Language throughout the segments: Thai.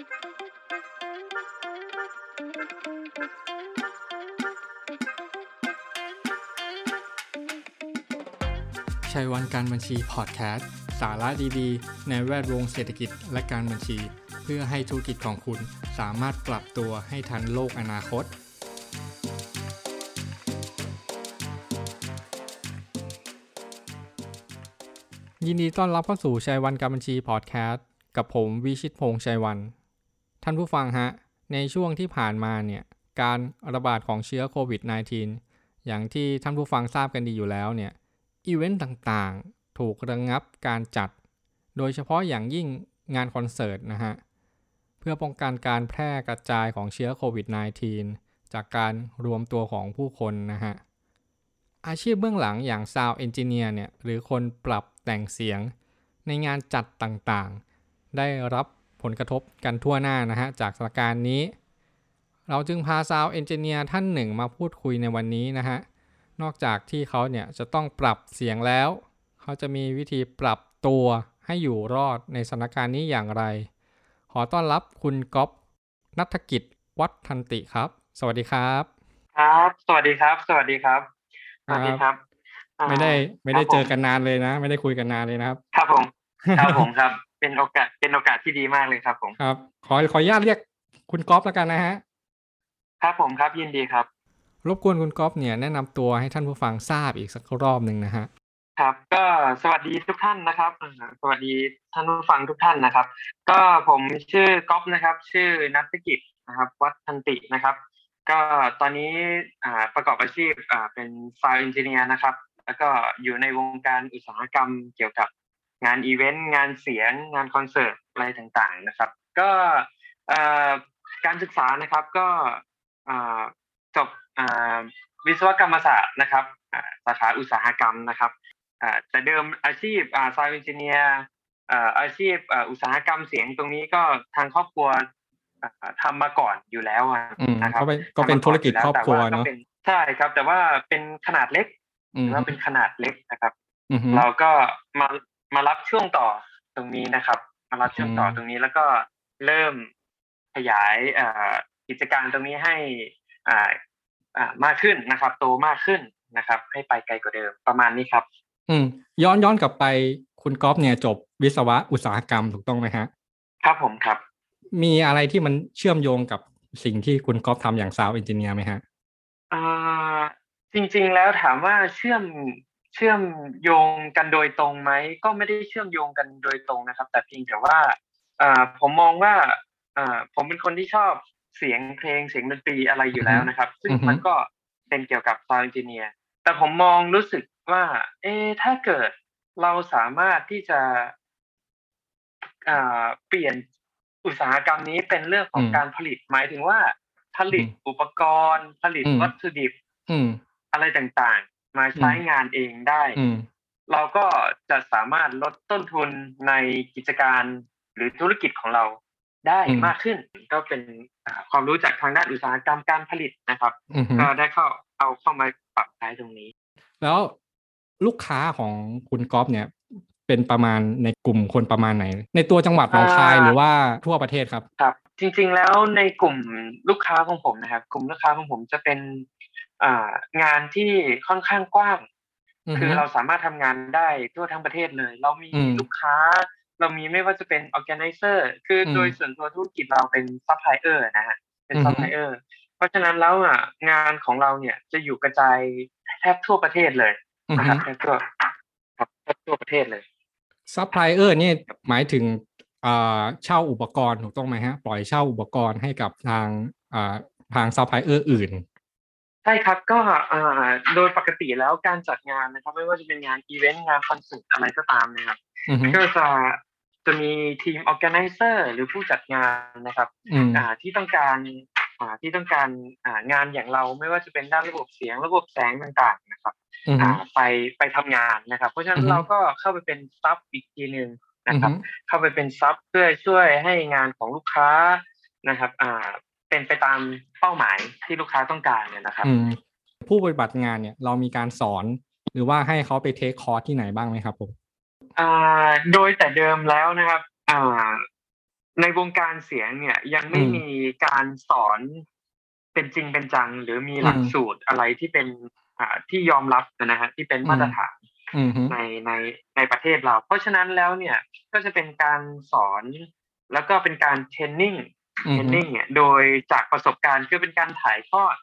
ชัยวันการบัญชีพอดแคสต์สาระดีๆ ในแวดวงเศรษฐกิจและการบัญชี เพื่อให้ธุรกิจของคุณสามารถปรับตัวให้ทันโลกอนาคต ยินดีต้อนรับเข้าสู่ชัยวันการบัญชีพอดแคสต์กับผมวิชิตพงษ์ชัยวัน ท่านผู้ฟังฮะ ในช่วงที่ผ่านมาเนี่ย การระบาดของเชื้อโควิด -19 อย่างที่ท่านผู้ฟังทราบกันดีอยู่แล้วเนี่ย อีเวนต์ต่างๆ ถูกระงงับการจัด โดยเฉพาะอย่างยิ่งงานคอนเสิร์ตนะฮะ เพื่อป้องกันการแพร่กระจายของเชื้อโควิด -19 จากการรวมตัวของผู้คนนะฮะ อาชีพเบื้องหลังอย่าง sound engineer เนี่ย หรือคนปรับแต่งเสียงในงานจัดต่างๆ ได้รับ ผลกระทบกันทั่วหน้านะฮะจากสถานการณ์นี้ เราจึงพา sound engineer ท่านหนึ่งมาพูดคุยในวันนี้นะฮะนอกจากที่เขาเนี่ยจะต้องปรับเสียงแล้ว เขาจะมีวิธีปรับตัวให้อยู่รอดในสถานการณ์นี้อย่างไร ขอต้อนรับคุณก๊อฟนัฐกิจวัฒทันติครับ สวัสดีครับ ครับ สวัสดีครับ สวัสดีครับ สวัสดีครับอ่าไม่ได้ไม่ได้ครับผมเจอกันนานเลยนะ ไม่ได้คุยกันนานเลยนะครับ ครับผม ครับผมครับ เป็นโอกาสเป็นโอกาสที่ดีมากเลยครับผมครับ ขอขออนุญาตเรียกคุณก๊อฟแล้วกันนะฮะครับผมครับยินดีครับ รบกวนคุณก๊อฟเนี่ยแนะนำตัวให้ท่านผู้ฟังทราบอีกสักรอบหนึ่งนะฮะครับ ก็สวัสดีทุกท่านนะครับอ่าสวัสดีท่านผู้ฟังทุกท่านนะครับ ก็ผมชื่อก๊อฟนะครับ ชื่อนัทกิจนะครับ วัฒนตินะครับ ก็ตอนนี้อ่าประกอบอาชีพอ่าเป็นไฟล์เอนจิเนียร์นะครับ แล้วก็อยู่ในวงการอุตสาหกรรมเกี่ยวกับ งานอีเวนต์งานเสียงงานคอนเสิร์ตอะไรต่างๆนะครับ ก็เอ่อการศึกษานะครับก็อ่าจบอ่าวิศวกรรมศาสตร์นะครับอ่าสาขาอุตสาหกรรมนะครับอ่าแต่เดิมอาชีพอ่าซาวเอนจิเนียร์อาชีพอ่าอุตสาหกรรมเสียงตรงนี้ก็ทางครอบครัวอ่าทำมาก่อนอยู่แล้วอะอืมนะครับก็เป็นก็เป็นธุรกิจครอบครัวเนาะแต่ป็ใช่ครับ แต่ว่าเป็นขนาดเล็กอืมแล้วเป็นขนาดเล็กนะครับอืมเราก็มา มารับช่วงต่อตรงนี้นะครับ มารับช่วงต่ออืมตรงนี้แล้วก็เริ่มขยายเอ่อกิจการตรงนี้ให้อ่าอ่ามากขึ้นนะครับ โตมากขึ้นนะครับ ให้ไปไกลกว่าเดิมประมาณนี้ครับ อืม ย้อนย้อนกลับไปคุณก๊อฟเนี่ยจบวิศวะอุตสาหกรรมถูกต้องไหมฮะ ครับผมครับ มีอะไรที่มันเชื่อมโยงกับสิ่งที่คุณก๊อฟทำอย่างซาวเอนจิเนียร์ไหมฮะอ่าจริง ๆ แล้วถามว่าเชื่อม เชื่อมโยงกันโดยตรงไหมก็ไม่ได้เชื่อมโยงกันโดยตรงนะครับ แต่เพียงแต่ว่าอ่าผมมองว่าอ่าผมเป็นคนที่ชอบเสียงเพลงเสียงดนตรีอะไรอยู่แล้วนะครับ ซึ่งอือฮึมันก็เป็นเกี่ยวกับ sound engineer แต่ผมมองรู้สึกว่า เอ๊ะถ้าเกิดเราสามารถที่จะอ่าเปลี่ยนอุตสาหกรรมนี้เป็นเรื่องของการผลิตหมายถึงว่า ผลิตอุปกรณ์ ผลิตวัตถุดิบอืมอะไรต่างๆ มาใช้งานเองได้อืมเราก็จะสามารถลดต้นทุนในกิจการหรือธุรกิจของเราได้อืมมากขึ้น ก็เป็นอ่าความรู้จากทางด้านอุตสาหกรรมการผลิตนะครับอืมก็ได้เข้าเอาเข้ามาปรับใช้ตรงนี้ แล้วลูกค้าของคุณก๊อฟเนี่ย เป็นประมาณในกลุ่มคนประมาณไหน ในตัวจังหวัดหนองคายอ่าหรือว่าทั่วประเทศครับครับ จริง ๆ แล้วในกลุ่มลูกค้าของผมนะครับ กลุ่มลูกค้าของผมจะเป็นอ่า งานที่ค่อนข้างกว้างอือคืฮึอเราสามารถทำงานได้ทั่วทั้งประเทศเลย เรามีอืมลูกค้า เรามีไม่ว่าจะเป็น organizer คืออมโดยส่วนตัวธุรกิจเราเป็น supplier นะฮะ เป็นอือฮึ supplier เพราะฉะนั้นแล้วอะงานของเราเนี่ยจะอยู่กระจายแทบทั่วประเทศเลยอือนะคฮึรับแทบทั่วครับแทบทั่วประเทศเลยซัพพลายเออร์เนี่ยหมายถึงอ่าเช่าอุปกรณ์ถูกต้องไหมฮะ ปล่อยเช่าอุปกรณ์ให้กับทางอ่าทางซัพพลายเออร์อื่น ใช่ครับก็อ่าโดยปกติแล้วการจัดงานนะครับ ไม่ว่าจะเป็นงานอีเวนต์งานคอนเสิร์ตอะไรก็ตามนะครับอือฮึก็จะจะมีทีม organizer หรือผู้จัดงานนะครับอืมอ่าที่ต้องการอ่าที่ต้องการอ่างานอย่างเราไม่ว่าจะเป็นด้านระบบเสียงระบบแสงต่างๆนะครับอือฮึอ่าไปไปทำงานนะครับ เพราะฉะนั้อืนอฮึเราก็เข้าไปเป็น sub อีกทีหนึ่งอืนะอครัฮึบเข้าไปเป็น sub เพื่อช่วยให้งานของลูกค้านะครับอ่า เป็นไปตามเป้าหมายที่ลูกค้าต้องการเนี่ยนะครับอืมผู้ปฏิบัติงานเนี่ยเรามีการสอนหรือว่าให้เขาไปเทคคอร์สที่ไหนบ้างไหมครับผมอ่าโดยแต่เดิมแล้วนะครับอ่าในวงการเสียงเนี่ยยังไม่มีการสอนเป็นจริงเป็นจัง หรือมีหลักสูตรอะไรที่เป็นอ่าที่ยอมรับนะฮะที่เป็นมาตรฐานในในในประเทศเรา เพราะฉะนั้นแล้วเนี่ยก็จะเป็นการสอนแล้วก็เป็นการเทรนนิ่ง เทรนนิ่งเนี่ยโดยจากประสบการณ์คือเป็นการถ่ายทอด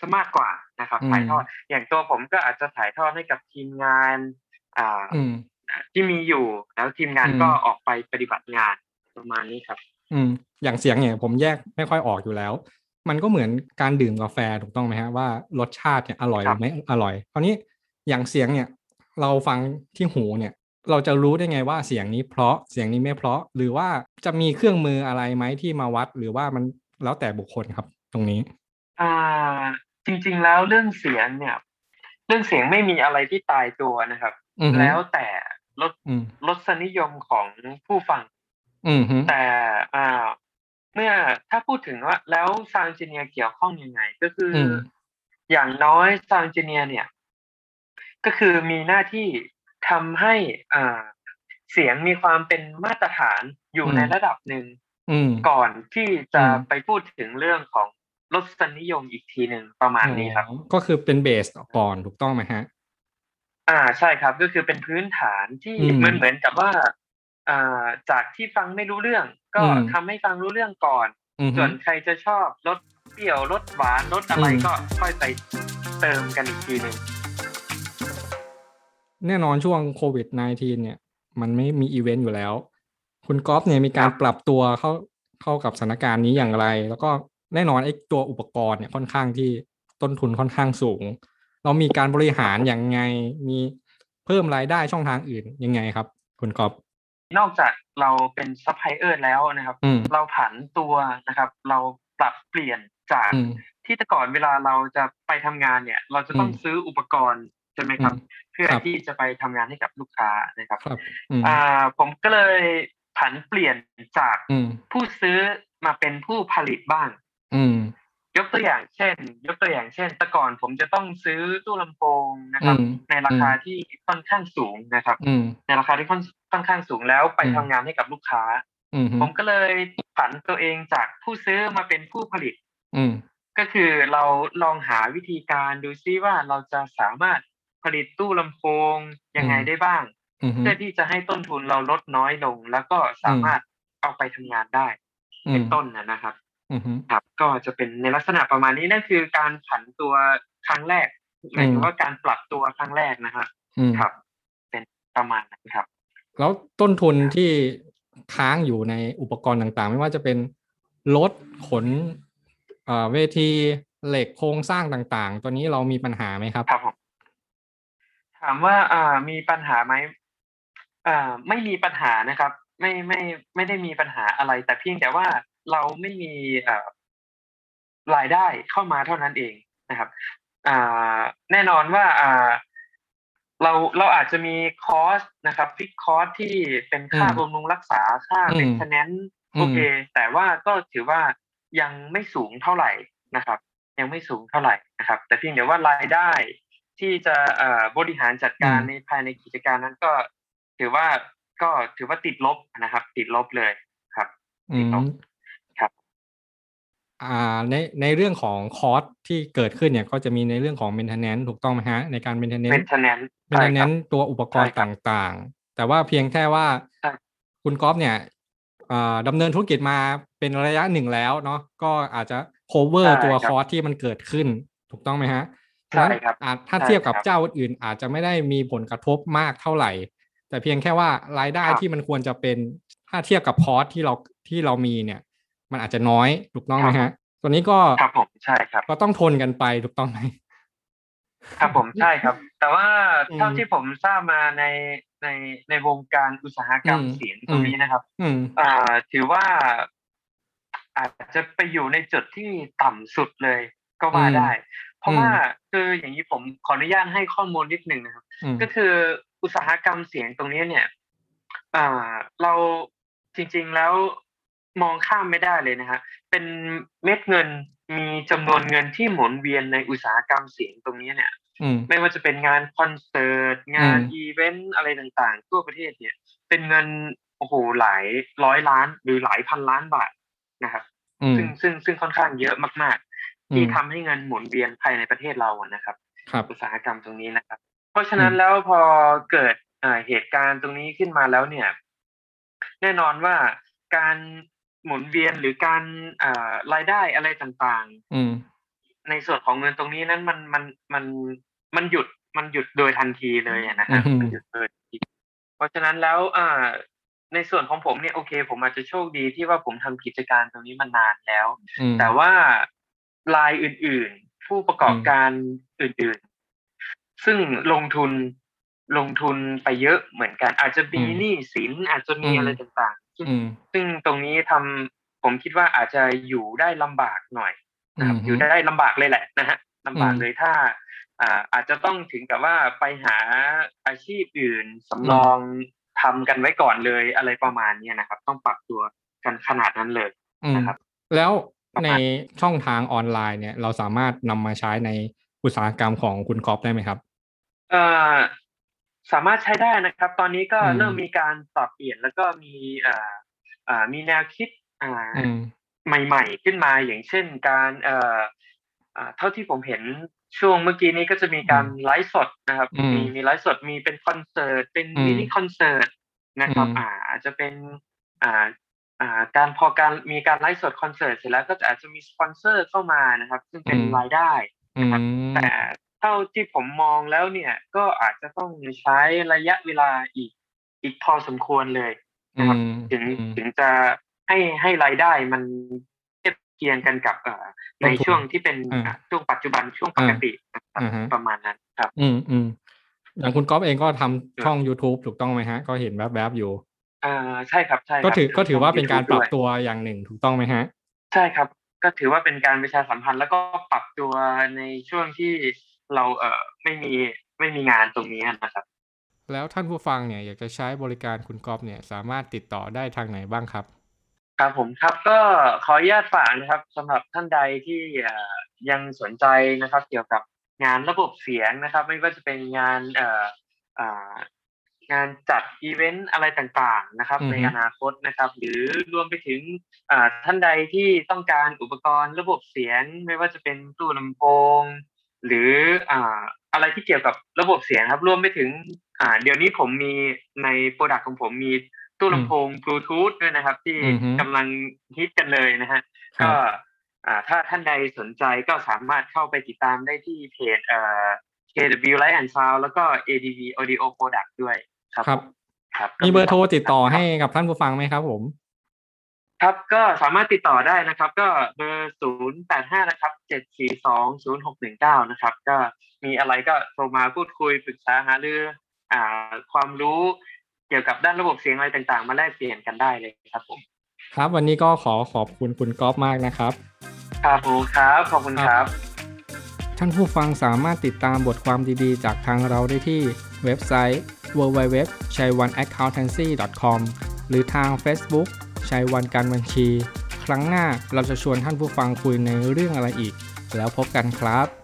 ซะมากกว่านะครับ ถ่ายทอด อย่างตัวผมก็อาจจะถ่ายทอดให้กับทีมงานอ่าที่มีอยู่แล้วทีมงานก็ออกไปปฏิบัติงานประมาณนี้ครับ อืม อย่างเสียงเนี่ยผมแยกไม่ค่อยออกอยู่แล้ว มันก็เหมือนการดื่มกาแฟถูกต้องไหมฮะว่ารสชาติเนี่ยอร่อยหรือไม่อร่อยคราวนี้อย่างเสียงเนี่ย เราฟังที่หูเนี่ย เราจะรู้ได้ไงว่าเสียงนี้เพราะเสียงนี้ไม่เพราะ หรือว่าจะมีเครื่องมืออะไรไหมที่มาวัด หรือว่ามันแล้วแต่บุคคลครับ ตรงนี้ อ่า จริง ๆ แล้วเรื่องเสียงเนี่ย เรื่องเสียงไม่มีอะไรที่ตายตัวนะครับ แล้วแต่ลดลดสนิยมของผู้ฟังแต่อ่า เมื่อถ้าพูดถึงว่า แล้วซาวน์จิเนียเกี่ยวข้องยังไง ก็คือ อย่างน้อยซาวน์จิเนียเนี่ย ก็คือมีหน้าที่ ทำให้อ่าเสียงมีความเป็นมาตรฐานอยู่ในระดับหนึ่งก่อนที่จะไปพูดถึงเรื่องของรสนิยมอีกทีหนึ่งประมาณนี้ครับ ก็คือเป็นเบสก่อนถูกต้องไหมฮะ อ่าใช่ครับ ก็คือเป็นพื้นฐานที่เหมือนเหมือนกับว่าอ่าจากที่ฟังไม่รู้เรื่อง ก็ทำให้ฟังรู้เรื่องก่อน ส่วนใครจะชอบรสเปรี้ยวรสหวานรสอะไรก็ค่อยไปเติมกันอีกทีหนึ่ง แน่นอนช่วงโควิด -19 เนี่ย มันไม่มีอีเวนต์อยู่แล้ว คุณก๊อฟเนี่ยมีการปรับตัวเข้าเข้ากับสถานการณ์นี้อย่างไร แล้วก็แน่นอนไอ้ตัวอุปกรณ์เนี่ยค่อนข้างที่ต้นทุนค่อนข้างสูง เรามีการบริหารอย่างไงมีเพิ่มรายได้ช่องทางอื่นยังไงครับ คุณก๊อฟนอกจากเราเป็นซัพพลายเออร์แล้วนะครับ เราผันตัวนะครับ เราปรับเปลี่ยนจากที่แต่ก่อนเวลาเราจะไปทำงานเนี่ย เราจะต้องซื้ออุปกรณ์ ใช่ไหมครับ เพื่อที่จะไปทำงานให้กับลูกค้านะครับอ่าผมก็เลยผันเปลี่ยนจากผู้ซื้อมาเป็นผู้ผลิตบ้างยกตัวอย่างเช่น ยกตัวอย่างเช่น แต่ก่อนผมจะต้องซื้อตู้ลำโพงนะครับ ในราคาที่ค่อนข้างสูงนะครับ ในราคาที่ค่อนค่อนข้างสูงแล้วไปทำงานให้กับลูกค้าผมก็เลยผันตัวเองจากผู้ซื้อมาเป็นผู้ผลิตก็คือเราลองหาวิธีการดูซิว่าเราจะสามารถ ผลิตตู้ลำโพงยังไงได้บ้าง เพื่อที่จะให้ต้นทุนเราลดน้อยลง แล้วก็สามารถเอาไปทำงานได้ เป็นต้นนะครับครับก็จะเป็นในลักษณะประมาณนี้นั่นคือการผันตัวครั้งแรกหมายถึงว่าการปรับตัวครั้งแรกนะครับครับ เป็นประมาณนั้นครับ แล้วต้นทุนที่ค้างอยู่ในอุปกรณ์ต่างๆ ไม่ว่าจะเป็นรถขนเวทีเหล็กโครงสร้างต่างๆ ตัวนี้เรามีปัญหาไหมครับครับผม ถามว่าอ่ามีปัญหาไหมอ่าไม่มีปัญหานะครับ ไม่ไม่ไม่ได้มีปัญหาอะไร แต่เพียงแต่ว่าเราไม่มีรายได้เข้ามาเท่านั้นเองนะครับแน่นอนว่าเราเราอาจจะมีคอสนะครับฟิกคอสที่เป็นค่าบำรุงรักษาค่าเป็นคะแนนโอเค แต่ว่าก็ถือว่ายังไม่สูงเท่าไหร่นะครับ ยังไม่สูงเท่าไหร่นะครับ แต่เพียงแต่ว่ารายได้ ที่จะบริหารจัดการในภายในกิจการนั้นก็ ถือว่าก็ถือว่าติดลบนะครับ ติดลบเลยครับติดลบอ่าในในเรื่องของคอร์สที่เกิดขึ้นเนี่ยก็จะมีในเรื่องของ maintenance ถูกต้องไหมฮะในการ maintenance maintenance maintenance ตัวอุปกรณ์ต่างๆ แต่ว่าเพียงแค่ว่าคุณก๊อฟเนี่ยดำเนินธุรกิจมาเป็นระยะหนึ่งแล้วเนาะก็อาจจะ cover ตัวคอร์สที่มันเกิดขึ้น ถูกต้องไหมฮะ ใช่ครับถ้าเทียบกับเจ้าอื่นอาจจะไม่ได้มีผลกระทบมากเท่าไหร่ แต่เพียงแค่ว่ารายได้ที่มันควรจะเป็นถ้าเทียบกับคอร์สที่เราที่เรามีเนี่ย มันอาจจะน้อยถูกต้องไหมฮะตัวนี้ก็ครับผมใช่ครับ ก็ต้องทนกันไปถูกต้องไหมครับผมใช่ครับ แต่ว่าเท่าที่ผมทราบมาในในในวงการอุตสาหกรรมเสียงตรงนี้นะครับอ่าถือว่า อาจจะไปอยู่ในจุดที่ต่ำสุดเลยก็ว่าได้ เพราะว่าคืออย่างนี้ผมขออนุญาตให้ข้อมูลนิดหนึ่งนะครับ ก็คืออุตสาหกรรมเสียงตรงนี้เนี่ยอ่าเราจริงๆแล้วมองข้ามไม่ได้เลยนะฮะเป็นเม็ดเงินมีจำนวนเงินที่หมุนเวียนในอุตสาหกรรมเสียงตรงนี้เนี่ยไม่ว่าจะเป็นงานคอนเสิร์ตงานอีเวนต์อะไรต่างๆ ทั่วประเทศเนี่ย เป็นเงินโโอ้โหหลายร้อยล้านหรือหลายพันล้านบาทนะครับอืมซึ่งซึ่งซึ่งค่อนข้างเยอะมากๆอื ที่มทำให้เงินหมุนเวียนภายในประเทศเราอะนะครับครับอุตสาหกรรมตรงนี้นะครับ เพราะฉะนั้นอืมแล้วพอเกิดเอ่อเหตุการณ์ตรงนี้ขึ้นมาแล้วเนี่ย แน่นอนว่าการหมุนเวียนหรือการเอ่อรายได้อะไรต่างอืมๆในส่วนของเงินตรงนี้นั้นมันมันมันมันหยุดมันหยุดโดยทันทีเลยอะนะครับอืมมันหยุดโดยทันทีเพราะฉะนั้นแล้วอ่าในส่วนของผมเนี่ยโอเค ผมอาจจะโชคดีที่ว่าผมทำกิจการตรงนี้มานานแล้วอืมแต่ว่า รายอื่นๆ ผู้ประกอบการอื่นๆ ซึ่งลงทุนลงทุนไปเยอะเหมือนกัน อาจจะมีอืมหนี้สินอาจจะมีอืมอะไรต่างๆ ซึ่งอืมซึ่งตรงนี้ทำผมคิดว่าอาจจะอยู่ได้ลำบากหน่อยนะครับอืมอยู่ได้ลำบากเลยแหละนะฮะลำบากอืมเลยถ้าอ่าอาจจะต้องถึงกับว่าไปหาอาชีพอื่นสำรองทำกันไว้ก่อนเลยอะไรประมาณเนี้ยนะครับ ต้องปรับตัวกันขนาดนั้นเลยอืมนะครับ แล้วประ ในมาณช่องทางออนไลน์เนี่ยเราสามารถนำมาใช้ในอุตสาหกรรมของคุณกอฟได้ไหมครับเอ่อสามารถใช้ได้นะครับ ตอนนี้ก็อืมเริ่มมีการปรับเปลี่ยนแล้วก็มีเอ่อเอ่อมีแนวคิดอ่าอืมใหม่ ๆ ขึ้นมาอย่างเช่นการเอ่ออ่าเท่าที่ผมเห็นช่วงเมื่อกี้นี้ก็จะมีการไลฟ์สดนะครับอืมมีมีไลฟ์สดมีเป็นคอนเสิร์ตเป็นอืมมินิคอนเสิร์ตนะครับอืมอ่าอาจจะเป็นอ่า อ่าการพอการมีการไลฟ์สดคอนเสิร์ตเสร็จแล้วก็อาจจะมีสปอนเซอร์เข้ามานะครับ ซึ่งเป็นรายได้อืมแต่เท่าที่ผมมองแล้วเนี่ยก็อาจจะต้องใช้ระยะเวลาอีกอีกพอสมควรเลยนะครับอืมถึงอืมถึงจะให้ให้รายได้มันเทียบเคียงกันกับเอ่อในต้นทุนช่วงที่เป็นอ่าอะช่วงปัจจุบันช่วงปกตินะครับอ่าฮะประมาณนั้นครับ อืมอืมอย่างคุณก๊อฟเองก็ทำช่อง YouTube ถูกต้องไหมฮะ ก็เห็นแวบๆอยู่ อ่าใช่ครับใช่ครับก็ถือก็ถือว่าเป็นการปรับด้วยตัวอย่างหนึ่งถูกต้องไหมฮะ ใช่ครับ ก็ถือว่าเป็นการประชาสัมพันธ์แล้วก็ปรับตัวในช่วงที่เราเอ่อไม่มีไม่มีงานตรงนี้นะครับ แล้วท่านผู้ฟังเนี่ยอยากจะใช้บริการคุณก๊อฟเนี่ยสามารถติดต่อได้ทางไหนบ้างครับครับผมครับก็ขออนุญาตฝากนะครับสำหรับท่านใดที่เอ่อยังสนใจนะครับ เกี่ยวกับงานระบบเสียงนะครับ ไม่ว่าจะเป็นงานเอ่ออ่า งานจัดอีเวนต์อะไรต่างๆนะครับอือฮึในอนาคตนะครับ หรือรวมไปถึงอ่าท่านใดที่ต้องการอุปกรณ์ระบบเสียง ไม่ว่าจะเป็นตู้ลำโพง หรืออ่าอะไรที่เกี่ยวกับระบบเสียงครับ รวมไปถึงอ่าเดี๋ยวนี้ผมมีใน product ของผมมีตู้ลำโพงบลูทูธด้วยนะครับ ที่อือฮึกำลังฮิตกันเลยนะฮะครัก็บอ่าถ้าท่านใดสนใจก็สามารถเข้าไปติดตามได้ที่เพจเอ่อ KW Light and Sound แล้วก็ ADV Audio Product ด้วยครับ ครับครับ มีเบอร์โทรติดต่อให้กับท่านผู้ฟังไหมครับ ผม ครับก็สามารถติดต่อได้นะครับ ก็เบอร์ศูนย์แปดห้านะครับเจ็ดสี่สองศูนย์หกหนึ่งเก้านะครับ ก็มีอะไรก็โทรมาพูดคุยปรึกษาหารืออ่า ความรู้เกี่ยวกับด้านระบบเสียงอะไรต่างๆ มาแลกเปลี่ยนกันได้เลยครับผมครับ วันนี้ก็ขอขอบคุณคุณก๊อฟมากนะครับ ครับผมครับขอบคุณครับ ท่านผู้ฟังสามารถติดตามบทความดีๆ จากทางเราได้ที่เว็บไซต์ www c h a i w a n a c c o u n t a n c y com หรือทาง Facebook ชัยวันการบัญชี ครั้งหน้าเราจะชวนท่านผู้ฟังคุยในเรื่องอะไรอีก แล้วพบกันครับ